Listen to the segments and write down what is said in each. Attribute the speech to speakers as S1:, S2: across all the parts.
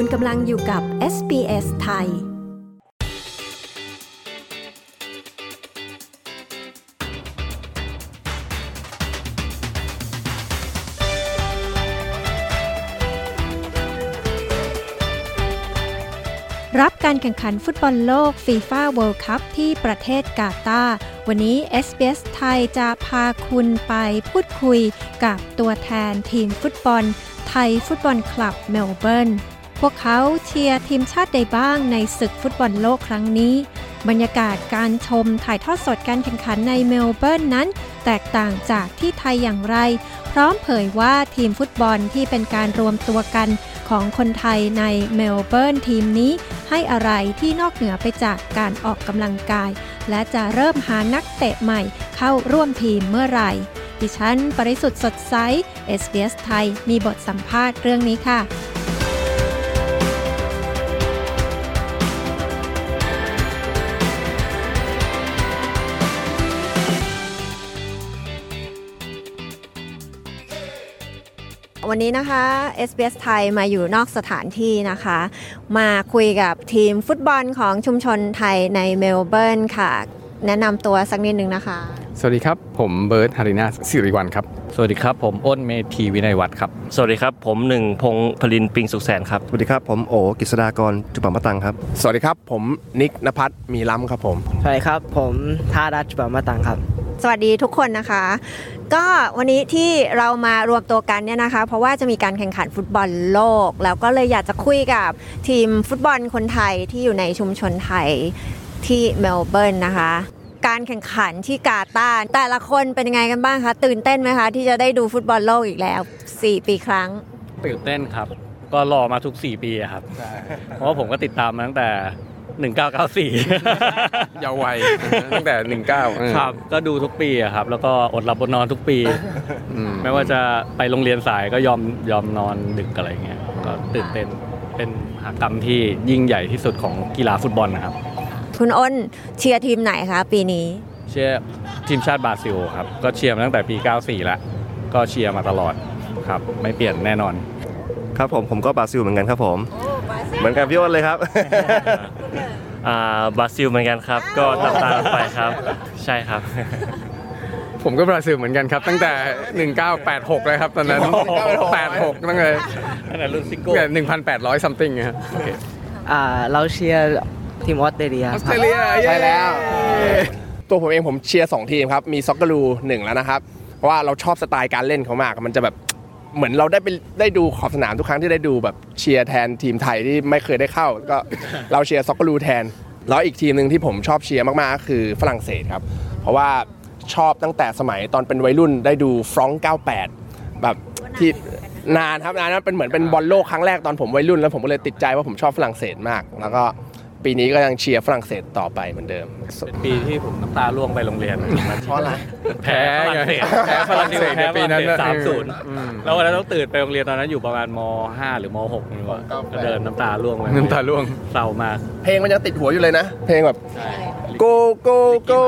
S1: คุณกำลังอยู่กับ SBS ไทย รับการแข่งขันฟุตบอลโลกฟีฟ่าเวิลด์คัพที่ประเทศกาตาร์วันนี้ SBS ไทยจะพาคุณไปพูดคุยกับตัวแทนทีมฟุตบอล Thai Football Club Melbourne พวกเขาเชียร์ทีมชาติใดบ้างในศึกฟุตบอลโลกครั้งนี้ บรรยากาศการชมถ่ายทอดสดการแข่งขันในเมลเบิร์นนั้น แตกต่างจากที่ไทยอย่างไร พร้อมเผยว่าทีมฟุตบอลที่เป็นการรวมตัวกันของคนไทยในเมลเบิร์นทีมนี้ ให้อะไรที่นอกเหนือไปจากการออกกำลังกาย และจะเริ่มหานักเตะใหม่เข้าร่วมทีมเมื่อไหร่ดิฉัน ปริสุทธ์สดใส SBS ไทย มีบทสัมภาษณ์เรื่องนี้ค่ะ วันนี้นะคะ SBS ไทยมาอยู่นอกสถานที่นะคะ มาคุยกับทีมฟุตบอลของชุมชนไทยในเมลเบิร์นค่ะ แนะนำตัวสักนิดนึงนะคะ
S2: สวัสดีครับ ผมเบิร์ตฮารินาสิริวัลครับ
S3: สวัสดีครับ ผมอ้นเมธีวินัยวัฒน์ครับ สวัสดีครับ ผมหนึ่งพงษ์พลินปิงสุขแสนครับ
S4: สวัสดีครับ ผมโอกฤษดากรจุปมะตังครับ
S5: สวัสดีครับ ผมนิกนภัทรมีล้ำครับผม
S6: สวัสดีครับ ผมท่าดัชบามาตังครับ
S1: สวัสดีทุกคนนะคะ ก็วันนี้ที่เรามารวมตัวกันเนี่ยนะคะ เพราะว่าจะมีการแข่งขันฟุตบอลโลก แล้วก็เลยอยากจะคุยกับทีมฟุตบอลคนไทยที่อยู่ในชุมชนไทยที่เมลเบิร์นนะคะ การแข่งขันที่กาตาร์แต่ละคนเป็นยังไงกันบ้างคะ ตื่นเต้นไหมคะ ที่จะได้ดูฟุตบอลโลกอีกแล้ว 4 ปีครั้ง
S3: ตื่นเต้นครับ ก็รอมาทุก 4 ปีอะครับ เพราะว่าผมก็ติดตามมาตั้งแต่ 1994
S2: เยาว์วัยตั้งแต่ 19เออ
S3: ครับ ก็ดูทุกปีอะครับ แล้วก็อดหลับอดนอนทุกปี
S2: อืม
S3: ไม่ว่าจะไปโรงเรียนสายก็ยอมยอมนอนดึกอะไรเงี้ย ก็ตื่นเต้น เป็นมหากรรมที่ยิ่งใหญ่ที่สุดของกีฬาฟุตบอลนะครับ
S1: คุณอ้นเชียร์ทีมไหนคะปีนี้
S3: เชียร์ทีมชาติบราซิลครับ ก็เชียร์มาตั้งแต่ปี 94 แล้ว ก็เชียร์มาตลอดครับ ไม่เปลี่ยนแน่นอน
S4: ครับผมผมก็บราซิลเหมือนกันครับผม เหมือนกับพี่อ้นเลยครับ
S7: อ่าบราซิลเหมือนกันครับ ก็ตามตามไปครับ ใช่ครับ
S2: ผมก็บราซิลเหมือนกันครับ ตั้งแต่ 1986 เลยครับ ตอนนั้น 86 ตั้งแต่
S3: นั่นแหละรุ่นซิโก้
S2: แต่1,800 something นะครับ
S6: อ่าเราเชียร์ทีมออสเตรเลีย
S2: อ๋อค
S6: รับออ
S2: สเตรเลีย
S5: ใช่แล้ว ตัวผมเองผมเชียร์สองทีมครับ มี Socceroo หนึ่งแล้วนะครับ เพราะว่าเราชอบสไตล์การเล่นเขามาก มันจะแบบ เหมือนเราได้ไปได้ดูขอบสนามทุกครั้งที่ได้ดูแบบเชียร์แทนทีมไทยที่ไม่เคยได้เข้า ก็เราเชียร์ Socceroo แทน แล้วอีกทีมหนึ่งที่ผมชอบเชียร์มากๆก็คือฝรั่งเศสครับ เพราะว่าชอบตั้งแต่สมัยตอนเป็นวัยรุ่นได้ดูฟรองก์98 แบบที่นานครับนานนั้นเป็นเหมือนเป็นบอลโลกครั้งแรกตอนผมวัยรุ่นแล้วผมก็เลยติดใจว่าผมชอบฝรั่งเศสมาก แล้วก็ ปีนี้ก็ยังเชียร์ฝรั่งเศสต่อไปเหมือนเดิม
S3: เป็นปีที่ผมน้ำตาร่วงไปโรงเรียน
S5: เพราะอะไร
S3: แพ้ฝรั่งเศส
S2: แพ้ฝรั่งเศสในปีนั้น
S3: สามศูนย์
S2: อืม
S3: แล้ววันนั้นต้องตื่นไปโรงเรียนตอนนั้นอยู่ประมาณม 5 หรือม 6 นี่ว่าก็เดินน้ำตาร่วงเลย
S2: น้ำตาร่วง
S3: เศร้ามาก
S5: เพลงมันยังติดหัวอยู่เลยนะ เพลงแบบ go go go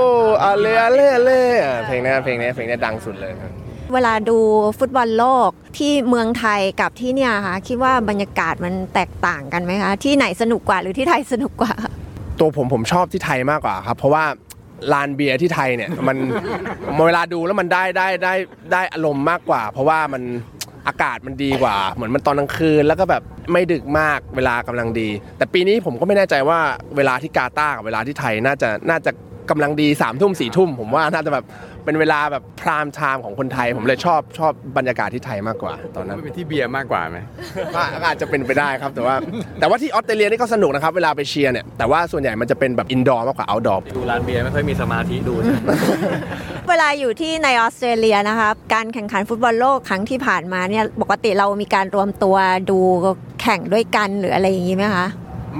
S5: อาเลอาเลอาเลอะเพลงนี้เพลงนี้เพลงนี้ดังสุดเลยครับ
S1: เวลาดูฟุตบอลโลกที่เมืองไทยกับที่เนี่ยค่ะคิดว่าบรรยากาศมันแตกต่างกันไหมคะที่ไหนสนุกกว่าหรือที่ไทยสนุกกว่า
S5: ตัวผมผมชอบที่ไทยมากกว่าครับ เพราะว่าลานเบียร์ที่ไทยเนี่ยมันเวลาดูแล้วมันได้ได้ได้ได้อารมณ์มากกว่า เพราะว่ามันอากาศมันดีกว่า เหมือนมันตอนกลางคืน แล้วก็แบบไม่ดึกมากเวลากำลังดี แต่ปีนี้ผมก็ไม่แน่ใจว่าเวลาที่กาตาร์กับเวลาที่ไทยน่าจะน่าจะกำลังดีสามทุ่มสี่ทุ่มผมว่าน่าจะแบบ เป็นเวลาแบบ prime time ของคนไทย ผมเลยชอบชอบบรรยากาศที่ไทยมากกว่า ตอนนั้น
S2: มันเป็นที่เบียร์มากกว่าไหม
S5: ก็อาจจะเป็นไปได้ครับแต่ว่า แต่ว่าที่ออสเตรเลียนี่ก็สนุกนะครับเวลาไปเชียร์เนี่ยแต่ว่าส่วนใหญ่มันจะเป็นแบบ indoor มากกว่า outdoorดูร้า
S3: นเบียร์ไม่ค่อยมีสมาธิดู
S1: เวลาอยู่ที่ในออสเตรเลียนะคะการแข่งขันฟุตบอลโลกครั้งที่ผ่านมาเนี่ยปกติเรามีการรวมตัวดูแข่งด้วยกันหรืออะไรอย่างนี้ไหมคะ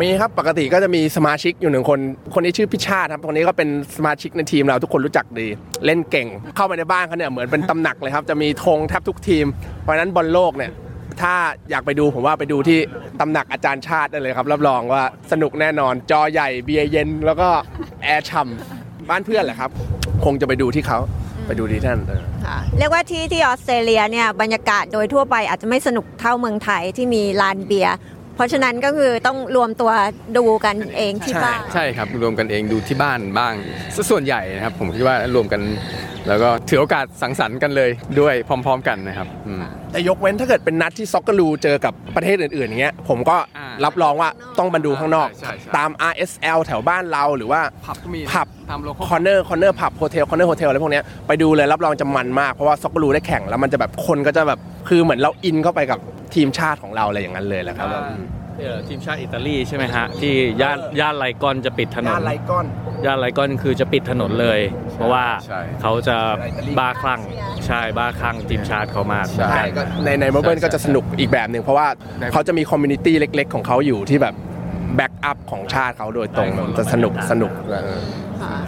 S5: มีครับปกติก็จะมีสมาชิกอยู่หนึ่งคน คนนี้ชื่อพิชาติครับคนนี้ก็เป็นสมาชิกในทีมเราทุกคนรู้จักดี เล่นเก่ง เข้าไปในบ้านเขาเนี่ยเหมือนเป็นตำหนักเลยครับ จะมีธงแทบทุกทีม เพราะนั้นบอลโลกเนี่ยถ้าอยากไปดูผมว่าไปดูที่ตำหนักอาจารย์ชาติได้เลยครับ รับรองว่าสนุกแน่นอนจอใหญ่เบียร์เย็น แล้วก็แอร์ฉ่ำบ้านเพื่อนแหละครับ คงจะไปดูที่เขาไปดูที่ท่านเออ
S1: ค่ะเรียกว่าที่ที่ออสเตรเลียเนี่ยบรรยากาศโดยทั่วไปอาจจะไม่สนุกเท่าเมืองไทยที่มีลานเบียร์ เพราะฉะนั้นก็คือต้องรวมตัวดูกันเองที่
S2: ใช่
S1: บ้าน
S2: ใช่ครับรวมกันเองดูที่บ้านบ้างซะส่วนใหญ่นะครับ ผมคิดว่ารวมกันแล้วก็ถือโอกาสสังสรรค์กันเลยด้วยพร้อม ๆ กันนะครับอืม
S5: แต่ยกเว้นถ้าเกิดเป็นนัดที่ Socceroo เจอกับประเทศอื่นๆอย่างเงี้ยผมก็
S2: อ่า
S5: รับรองว่าต้องมาดูข้างนอก
S2: ใช่ใช่
S5: ตาม RSL แถวบ้านเราหรือว่า
S2: ผับก็มี
S5: ผับ
S2: ตาม local corner
S5: corner pub hotel corner hotel อะไรพวกเนี้ยไปดูเลยรับรองจะมันมากเพราะว่า Socceroo ได้แข่งแล้วมันจะแบบคนก็จะแบบคือเหมือนเราอินเข้าไปกับ ทีมชาติของเราอะไรอย่างนั้นเลยแหละครับ
S3: เอ่อทีมชาติอิตาลีใช่ไหมฮะ ที่ย่านย่าน Lygon จะปิดถนน
S5: ย่าน Lygon
S3: ย่าน Lygon คือจะปิดถนนเลย เพราะว่า
S2: ใช่
S3: เขาจะบ้าคลั่งใช่บ้าคลั่งทีมชาติเขามาก
S2: ใช่
S5: ใช่ก็ในในเมลเบิร์น
S2: ใช่
S5: ก็จะสนุกอีกแบบหนึ่งเพราะว่า
S2: ได้
S5: เขาจะมี community เล็ก ๆ ของเขาอยู่ที่แบบ backup ของชาติเขาโดยตรง
S3: ใช่
S5: มันจะสนุกสนุกเออ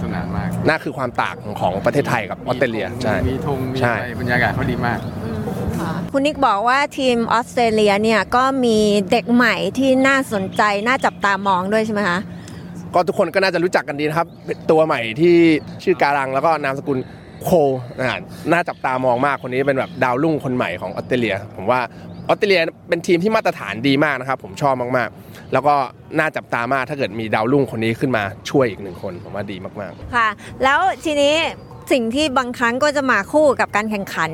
S2: สนานมาก
S5: น่าคือความต่างของประเทศไทยกับออสเตรเลียใช่
S2: มีธงมี
S5: ใช่
S2: อะไรบรรยากาศเขาดีมาก
S1: คุณนิกบอกว่าทีมออสเตรเลียเนี่ยก็มีเด็กใหม่ที่น่าสนใจน่าจับตามองด้วยใช่ไหมคะ
S5: ก็ทุกคนก็น่าจะรู้จักกันดีนะครับเป็นตัวใหม่ที่ชื่อ Garang แล้วก็นามสกุลโคนะน่าจับตามองมากคนนี้เป็นแบบดาวรุ่งคนใหม่ของออสเตรเลีย ผมว่าออสเตรเลียเป็นทีมที่มาตรฐานดีมากนะครับ ผมชอบมากๆ แล้วก็น่าจับตามากถ้าเกิดมีดาวรุ่งคนนี้ขึ้นมาช่วยอีกหนึ่งคน ผมว่าดีมากๆ
S1: ค่ะ แล้วทีนี้สิ่งที่บางครั้งก็จะมาคู่กับการแข่งขัน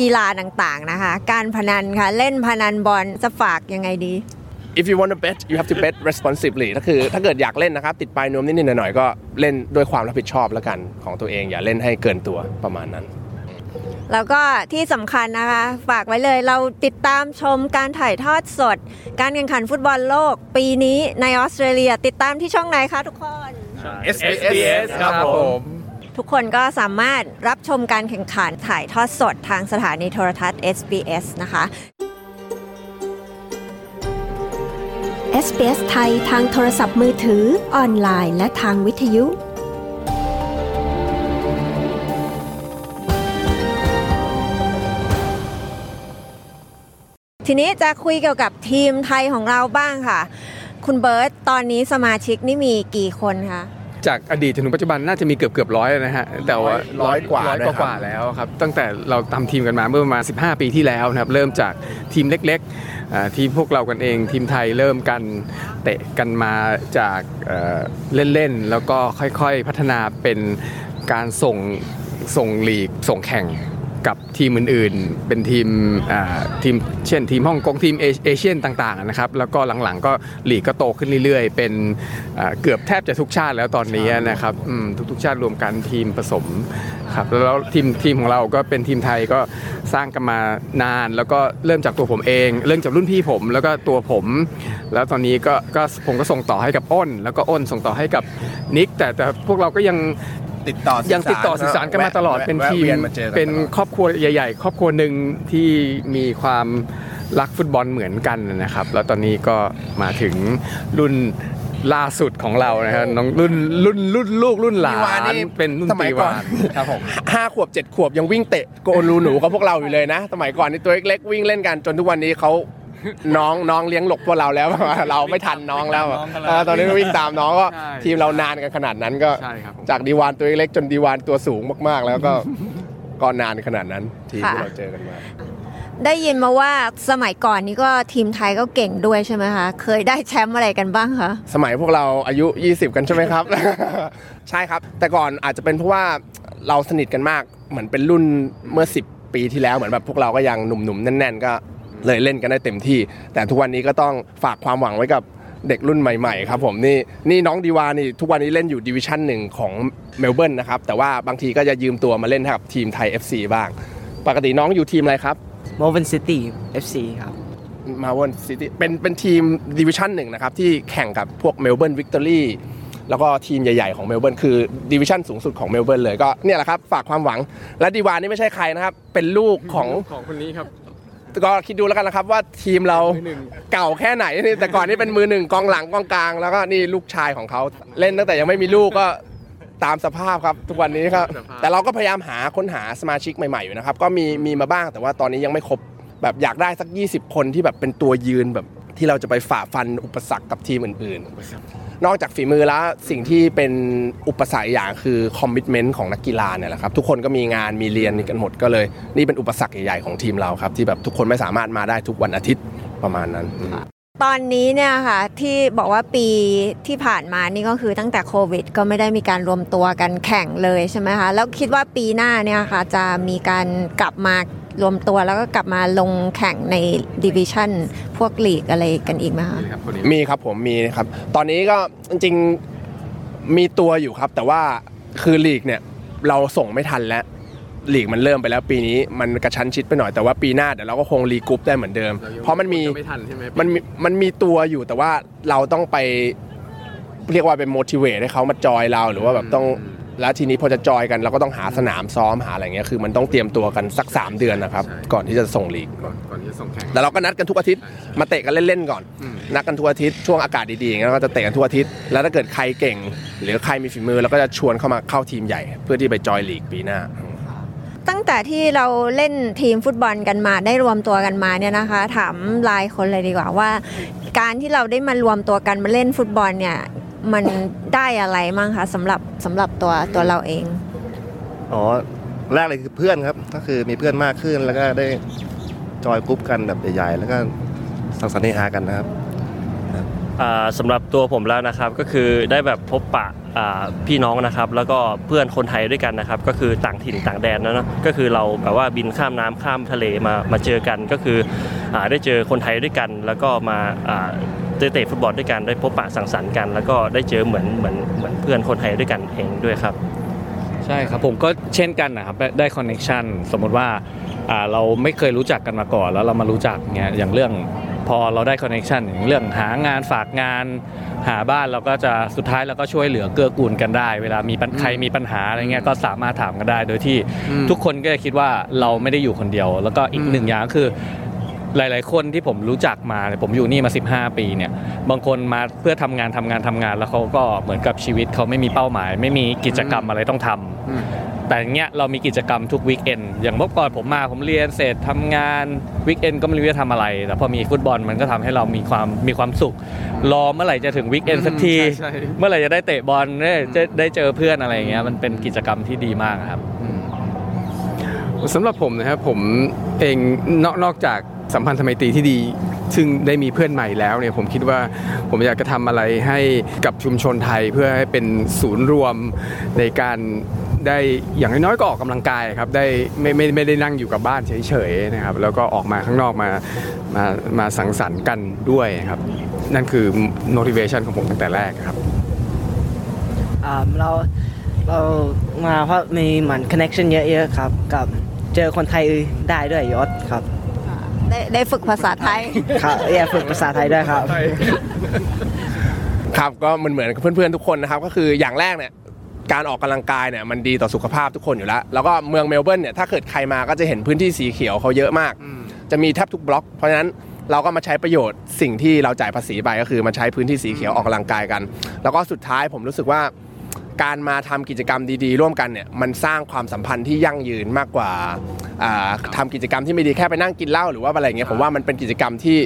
S1: กีฬาต่างๆนะคะ การพนันค่ะ เล่นพนันบอลจะฝากยังไงดี
S5: if you want to bet you have to bet responsibly ก็คือถ้าเกิดอยากเล่นนะครับ ติดปลายนวมนิดๆหน่อยๆก็เล่นด้วยความรับผิดชอบแล้วกันของตัวเองอย่าเล่นให้เกินตัวประมาณนั้น
S1: แล้วก็ที่สำคัญนะคะ ฝากไว้เลยเราติดตามชมการถ่ายทอดสด การแข่งขันฟุตบอลโลก ปีนี้ในออสเตรเลีย ติดตมที่ช่องไหนคะทุกคน
S5: SBS ครับผม
S1: ทุกคนก็สามารถรับชมการแข่งขันถ่ายทอดสดทางสถานีโทรทัศน์ SBS นะคะ
S8: SBS ไทยทางโทรศัพท์มือถือ ออนไลน์ และทางวิทยุ
S1: ทีนี้จะคุยเกี่ยวกับทีมไทยของเราบ้างค่ะ คุณเบิร์ตตอนนี้สมาชิกนี่มีกี่คนคะ
S2: จากอดีตจนถึงปัจจุบันน่าจะมีเกือบเกือบร้อยนะฮะแต่ว่า
S5: ร้อยกว่า
S2: ร้อย
S5: ด้วย
S2: ก
S5: ครับ
S2: ว่าๆแล้วครับตั้งแต่เราทำทีมกันมาเมื่อประมาณ 15 ปีที่แล้วนะครับเริ่มจากทีมเล็กๆอ่าทีมพวกเรากันเองทีมไทยเริ่มกันเตะกันมาจากเอ่อเล่นๆแล้วก็ค่อยๆพัฒนาเป็นการส่งส่งลีกส่งแข่ง กับทีมอื่นๆ เป็นทีมอ่าทีมเช่นทีมฮ่องกงทีมเอเอเชียนต่างๆนะครับ แล้วก็หลังๆก็ลีกก็โตขึ้นเรื่อยๆ เป็นอ่าเกือบแทบจะทุกชาติแล้วตอนนี้นะครับอืมทุกๆ ชาติรวมกันทีมผสมครับแล้วทีมทีมของเราก็เป็นทีมไทยก็สร้างกันมานาน แล้วก็เริ่มจากตัวผมเอง เริ่มจากรุ่นพี่ผม แล้วก็ตัวผม แล้วตอนนี้ก็ก็ผมก็ส่งต่อให้กับอ้น แล้วก็อ้นส่งต่อให้กับนิกแต่แต่พวกเราก็ยัง
S5: ติดต่อ
S2: ยังติดต่อสื่อสารกันมาตลอด
S5: แวะ
S2: เป็น
S5: แวะ
S2: ทีม
S5: วียมาจอกั
S2: เป็น
S5: ตลอด
S2: ครอบครัวใหญ่ ๆ ครอบครัวหนึ่งที่มีความรักฟุตบอลเหมือนกันนะครับ แล้วตอนนี้ก็มาถึงรุ่นล่าสุดของเรานะครับน้องรุ่นรุ่นรุ่นลูกรุ่นหลา
S5: ตีวาน
S2: น
S5: นี่
S2: เป็นรุ่น
S5: สมั
S2: ตี
S5: ยก่อ
S2: วานนครับผม
S5: ห้าขวบเจ็ดขวบยังวิ่งเตะโกนรูหนูกับพวกเราอยู่เลยนะ สมัยก่อนนี่ตัวเล็กๆวิ่งเล่นกันจนทุกวันนี้เขา น้องน้องเลี้ยงหลบพวกเราแล้วเราไม่ทันน้องแล้ว
S2: วิ่งตามน้องกันแล้ว
S5: เออตอนนี้ก็วิ่งตามน้องก็
S2: ใช่
S5: ทีมเรานานกันขนาดนั้นก็
S2: ใช่ครับผม
S5: จากดีวานตัวเล็กๆจนดีวานตัวสูงมากๆ แล้วก็ก็นานขนาดนั้นทีมที่
S1: ค่ะ
S5: เราเจอกันมา
S1: ได้ยินมาว่าสมัยก่อนนี้ก็ทีมไทยก็เก่งด้วยใช่ไหมคะ เคยได้แชมป์อะไรกันบ้างคะ
S5: สมัยพวกเราอายุ 20 กันใช่ไหมครับ ใช่ครับ แต่ก่อนอาจจะเป็นเพราะว่าเราสนิทกันมากเหมือนเป็นรุ่นเมื่อ 10 ปีที่แล้วเหมือนแบบพวกเราก็ยังหนุ่มๆแน่น ๆ ก็ เลยเล่นกันได้เต็มที่ แต่ทุกวันนี้ก็ต้องฝากความหวังไว้กับเด็กรุ่นใหม่ๆครับผมนี่นี่น้องดีวานี่ทุกวันนี้เล่นอยู่ดิวิชั่นหนึ่งของเมลเบิร์นนะครับแต่ว่าบางทีก็จะยืมตัวมาเล่นให้กับทีมไทย FC บ้าง ปกติน้องอยู่ทีมอะไรครับ
S6: m o v e n City FC ครับ
S5: มาวนซิตี้เป็นเป็นทีมดิวิชั่นหนึ่งนะครับที่แข่งกับพวกเมลเบิร์นวิกตอรี่แล้วก็ทีมใหญ่ๆของเมลเบิร์นคือดิวิชั่นสูงสุดของเมลเบิร์นเลยก็เนี่ยแหละครับฝากความหวังและดีวานนี่ไม่ใช่ใครนะครับเป็นลูกของ
S2: ของคนนี้ครับ
S5: ก็คิดดูแล้วกันนะครับว่าทีมเรา
S2: มือหนึ่ง
S5: เก่าแค่ไหนนี่แต่ก่อนนี่เป็นมือหนึ่งกองหลังกองกลาง แล้วก็นี่ลูกชายของเขาเล่นตั้งแต่ยังไม่มีลูกก็ตามสภาพครับทุกวันนี้ครับ แต่เราก็พยายามหาค้นหาสมาชิกใหม่ๆอยู่นะครับ ก็มีมีมาบ้างแต่ว่าตอนนี้ยังไม่ครบแบบอยากได้สัก 20 คนที่แบบเป็นตัวยืนแบบที่เราจะไปฝ่าฟันอุปสรรคกับทีมอื่นๆ นอกจากฝีมือแล้วสิ่งที่เป็นอุปสรรคอย่างคือคอมมิชเมนต์ของนักกีฬาเนี่ยแหละครับทุกคนก็มีงานมีเรียนกันหมดก็เลย นี่เป็นอุปสรรคใหญ่ๆของทีมเราครับที่แบบทุกคนไม่สามารถมาได้ทุกวันอาทิตย์ประมาณนั้น
S1: ตอนนี้เนี่ยค่ะที่บอกว่าปีที่ผ่านมานี่ก็คือตั้งแต่โควิด ก็ไม่ได้มีการรวมตัวกันแข่งเลยใช่ไหมคะแล้วคิดว่าปีหน้าเนี่ยค่ะจะมีการกลับมารวมตัวแล้วก็กลับมาลงแข่งใน division พวกลีกอะไรกันอีกไหมคะ
S5: มีครับผมมีครับ ตอนนี้ก็จริงๆมีตัวอยู่ครับ แต่ว่าคือลีกเนี่ยเราส่งไม่ทันแล้วลีกมันเริ่มไปแล้วปีนี้มันกระชั้นชิดไปหน่อยแต่ว่าปีหน้าเดี๋ยวเราก็คง regroup ได้เหมือนเดิม เพราะมันมี
S2: ไม่ทันใช่ไหม
S5: มันมีมันมีตัวอยู่แต่ว่าเราต้องไปเรียกว่าเป็น motivate ให้เขามาจอยเราหรือว่าแบบต้อง แล้วทีนี้พอจะจอยกันเราก็ต้องหาสนามซ้อมหาอะไรเงี้ยคือมันต้องเตรียมตัวกันสัก 3 เดือนนะครับ ก่อนที่จะส่งลีก
S2: ก่อนก่อนที่จะส่งแข่ง
S5: แล้วเราก็นัดกันทุกอาทิตย์มาเตะกันเล่นๆก่อน
S2: อืม
S5: นัดกันทุกอาทิตย์ช่วงอากาศดีๆอย่างเงี้ยเราก็จะเตะกันทุกอาทิตย์แล้วถ้าเกิดใครเก่ง หรือใครมีฝีมือเราก็จะชวนเข้ามาเข้าทีมใหญ่ เพื่อที่ไปจอยลีกปีหน้า
S1: ตั้งแต่ที่เราเล่นทีมฟุตบอลกันมาได้รวมตัวกันมาเนี่ยนะคะ ถามรายคนเลยดีกว่าว่า การที่เราได้มารวมตัวกันมาเล่นฟุตบอลเนี่ย มันได้อะไรมั่งคะสำหรับสำหรับตัวตัวเราเอง
S4: อ๋อแรกเลยคือเพื่อนครับ ก็คือมีเพื่อนมากขึ้นแล้วก็ได้จอยกรุ๊ปกันแบบใหญ่ๆแล้วก็สังสรรค์เฮฮากันนะครับ
S7: อ่าสำหรับตัวผมแล้วนะครับก็คือได้แบบพบปะอ่าพี่น้องนะครับ แล้วก็เพื่อนคนไทยด้วยกันนะครับ ก็คือต่างถิ่นต่างแดนนะเนาะก็คือเราแบบว่าบินข้ามน้ำข้ามทะเลมามาเจอกันก็คืออาได้เจอคนไทยด้วยกัน แล้วก็มาอ่า เตะเตะฟุตบอลด้วยกันได้พบปะสังสรรค์กัน แล้วก็ได้เจอเหมือนเหมือนเหมือนเพื่อนคนไทยด้วยกันเองด้วยครับ
S3: ใช่ครับผมก็เช่นกันนะครับได้ได้ connection สมมติว่าอ่าเราไม่เคยรู้จักกันมาก่อน แล้วเรามารู้จักเงี้ยอย่างเรื่องพอเราได้ connection อย่างเรื่องหางานฝากงานหาบ้านเราก็จะสุดท้ายเราก็ช่วยเหลือเกื้อกูลกันได้ เวลามีปัญใครมีปัญหาอะไรเงี้ยก็สามารถถามกันได้ โดยที่
S2: อืม
S3: ทุกคนก็จะคิดว่าเราไม่ได้อยู่คนเดียว แล้วก็อีกหนึ่งอย่างก็คือ หลาย ๆ คนที่ผมรู้จักมาเนี่ยผมอยู่นี่มา 15 ปีเนี่ยบางคนมาเพื่อทำงานทำงานทำงาน แล้วเขาก็เหมือนกับชีวิตเขาไม่มีเป้าหมาย ไม่มีกิจกรรมอะไรต้องทำ
S2: อืม
S3: แต่อย่างเงี้ยเรามีกิจกรรมทุกวีคเอนอย่างเมื่อก่อนผมมาผมเรียนเสร็จทำงานวีคเอนก็ไม่รู้จะทำอะไร แต่พอมีฟุตบอลมันก็ทำให้เรามีความมีความสุข รอเมื่อไหร่จะถึงวีคเอนสักที
S2: ใช่ใช่
S3: เมื่อไหร่จะได้เตะบอลได้จะได้เจอเพื่อนอะไรอย่างเงี้ยมันเป็นกิจกรรมที่ดีมากครับ
S2: สำหรับผมนะครับผมเองนอกนอกจาก สัมพันธไมตรีที่ดี ซึ่งได้มีเพื่อนใหม่แล้วเนี่ยผมคิดว่าผมอยากจะทำอะไรให้กับชุมชนไทยเพื่อให้เป็นศูนย์รวมในการได้อย่างน้อยๆก็ออกกำลังกายครับได้ไม่ไม่ไม่ได้นั่งอยู่กับบ้านเฉยๆนะครับแล้วก็ออกมาข้างนอกมามามาสังสรรค์กันด้วยครับ นั่นคือ motivation ของผมตั้งแต่แรกครับ
S6: เราเรามาเพราะมีเหมือนคอนเน t ชันเยอะๆครับ กับเจอคนไทยได้ด้วยยศครับ
S1: ได้ได้ฝึกภาษาไทย
S6: ครับอยากฝึกภาษาไทยด้วยครับ
S5: ครับก็มันเหมือนกับเพื่อนๆทุกคนนะครับก็คืออย่างแรกเนี่ยการออกกำลังกายเนี่ยมันดีต่อสุขภาพทุกคนอยู่แล้ว แล้วก็เมืองเมลเบิร์นเนี่ยถ้าเกิดใครมาก็จะเห็นพื้นที่สีเขียวเขาเยอะมาก จะมีแทบทุกบล็อก เพราะฉะนั้นเราก็มาใช้ประโยชน์สิ่งที่เราจ่ายภาษีไปก็คือมาใช้พื้นที่สีเขียวออกกำลังกายกัน แล้วก็สุดท้ายผมรู้สึกว่า การมาทำกิจกรรมดีๆ ร่วมกันเนี่ยมันสร้างความสัมพันธ์ที่ยั่งยืนมากกว่าอ่าทำกิจกรรมที่ไม่ดีแค่ไปนั่งกินเหล้าหรือว่าอะไรอย่างเงี้ยผมว่ามันเป็นกิจกรรมที่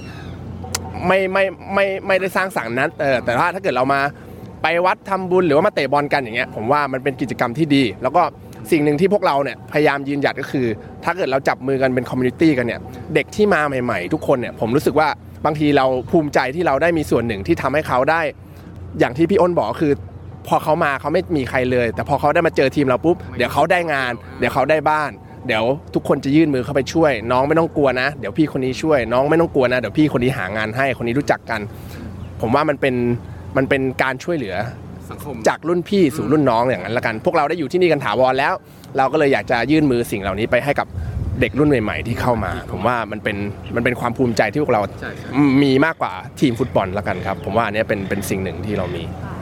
S5: ไม่ไม่ไม่ไม่ได้สร้างสรรค์นั้นเออแต่ว่าถ้าเกิดเรามาไปวัดทำบุญหรือว่ามาเตะบอลกันอย่างเงี้ยผมว่ามันเป็นกิจกรรมที่ดี แล้วก็สิ่งหนึ่งที่พวกเราเนี่ยพยายามยืนหยัดก็คือ ถ้าเกิดเราจับมือกันเป็น community กันเนี่ยเด็กที่มาใหม่ ๆ ทุกคนเนี่ยผมรู้สึกว่าบางทีเราภูมิใจที่เราได้มีส่วนหนึ่งที่ทำให้เขาได้ อย่างที่พี่อ้นบอกคือ พอเขามาเขาไม่มีใครเลย แต่พอเขาได้มาเจอทีมเราปุ๊บเดี๋ยวเขาได้งาน เดี๋ยวเขาได้บ้าน เดี๋ยวทุกคนจะยื่นมือเข้าไปช่วย น้องไม่ต้องกลัวนะ เดี๋ยวพี่คนนี้ช่วย น้องไม่ต้องกลัวนะเดี๋ยวพี่คนนี้หางานให้คนนี้รู้จักกัน ผมว่ามันเป็นมันเป็นการช่วยเหลือ
S2: สังคม
S5: จากรุ่นพี่สู่รุ่นน้องอย่างนั้นละกัน พวกเราได้อยู่ที่นี่กันถาวรแล้ว เราก็เลยอยากจะยื่นมือสิ่งเหล่านี้ไปให้กับเด็กรุ่นใหม่ๆที่เข้ามา ผมว่ามันเป็นมันเป็นความภูมิใจที่พวกเรา
S2: ใช่ใช่
S5: มีมากกว่าทีมฟุตบอลละกันครับ ผมว่าอันเนี้ยเป็นเป็นสิ่งหนึ่งที่เรามีอืม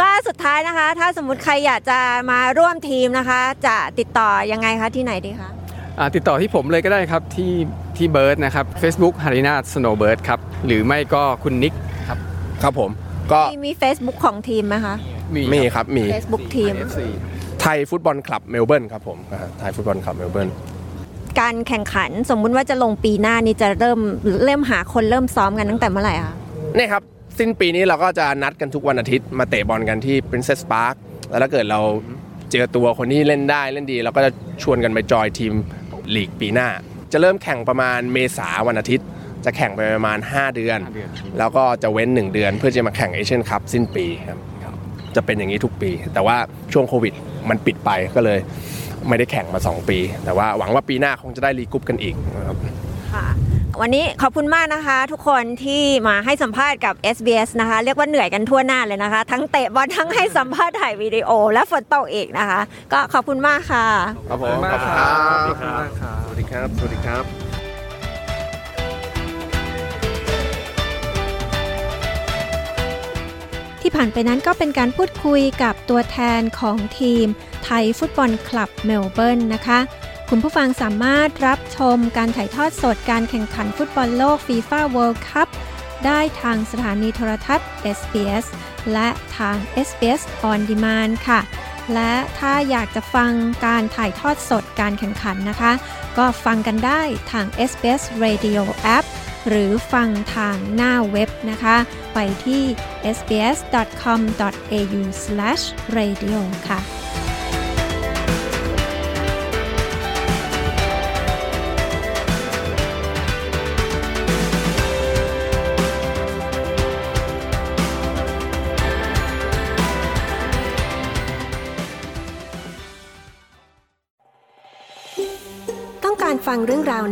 S1: ก็สุดท้ายนะคะ ถ้าสมมุติใครอยากจะมาร่วมทีมนะคะ จะติดต่อยังไงคะที่ไหนดีคะ
S2: อ่าติดต่อที่ผมเลยก็ได้ครับที่ที่เบิร์ดนะครับ Facebook h a r i n a Snowbird ครับ หรือไม่ก็คุณนิกครับ
S5: ครับผมก็
S1: มีมี Facebook ของทีมไหมคะ
S5: มีครับ มี
S1: Facebook ทีม
S2: FC
S5: Thai Football Club Melbourne ครับผมอ่า Thai Football Club Melbourne
S1: การแข่งขันสมมุติว่าจะลงปีหน้านี้จะเริ่มเริ่มหาคนเริ่มซ้อมกันตั้งแต่เมื่อไหร่คะ
S5: นี่ครับ สิ้นปีนี้เราก็จะนัดกันทุกวันอาทิตย์มาเตะบอลกันที่ Princes Park แล้วถ้าเกิดเราเจอตัวคนที่เล่นได้เล่นดี เราก็จะชวนกันไปจอยทีมลีกปีหน้า จะเริ่มแข่งประมาณเมษาวันอาทิตย์ จะแข่งไปประมาณ 5 เดือน
S6: ห้าเดือน
S5: แล้วก็จะเว้น 1 เดือน เพื่อจะมาแข่ง Asian Cup สิ้นปีครับจะเป็นอย่างนี้ทุกปี แต่ว่าช่วงโควิดมันปิดไปก็เลยไม่ได้แข่งมา 2 ปี แต่ว่าหวังว่าปีหน้าคงจะได้รีกรุ๊ปกันอีกครับ
S1: ค่ะ วันนี้ขอบคุณมากนะคะ ทุกคนที่มาให้สัมภาษณ์กับ SBS นะคะ เรียกว่าเหนื่อยกันทั่วหน้าเลยนะคะ ทั้งเตะบอลทั้งให้สัมภาษณ์ถ่ายวิดีโอ และฝนตกอีกนะคะ ก็ขอบคุณมากค่ะ
S5: ครับผม
S6: ขอบคุณมากครับ
S5: สวัสดีครับสวัสดีครับ
S8: ที่ผ่านไปนั้นก็เป็นการพูดคุยกับตัวแทนของทีม Thai Football Club Melbourne นะคะ คุณผู้ฟังสามารถรับชมการถ่ายทอดสดการแข่งขันฟุตบอลโลก FIFA World Cup ได้ทางสถานีโทรทัศน์ SBS และทาง SBS On Demand ค่ะ และถ้าอยากจะฟังการถ่ายทอดสดการแข่งขันนะคะ ก็ฟังกันได้ทาง SBS Radio App หรือฟังทางหน้าเว็บนะคะ ไปที่ sbs.com.au/radio ค่ะ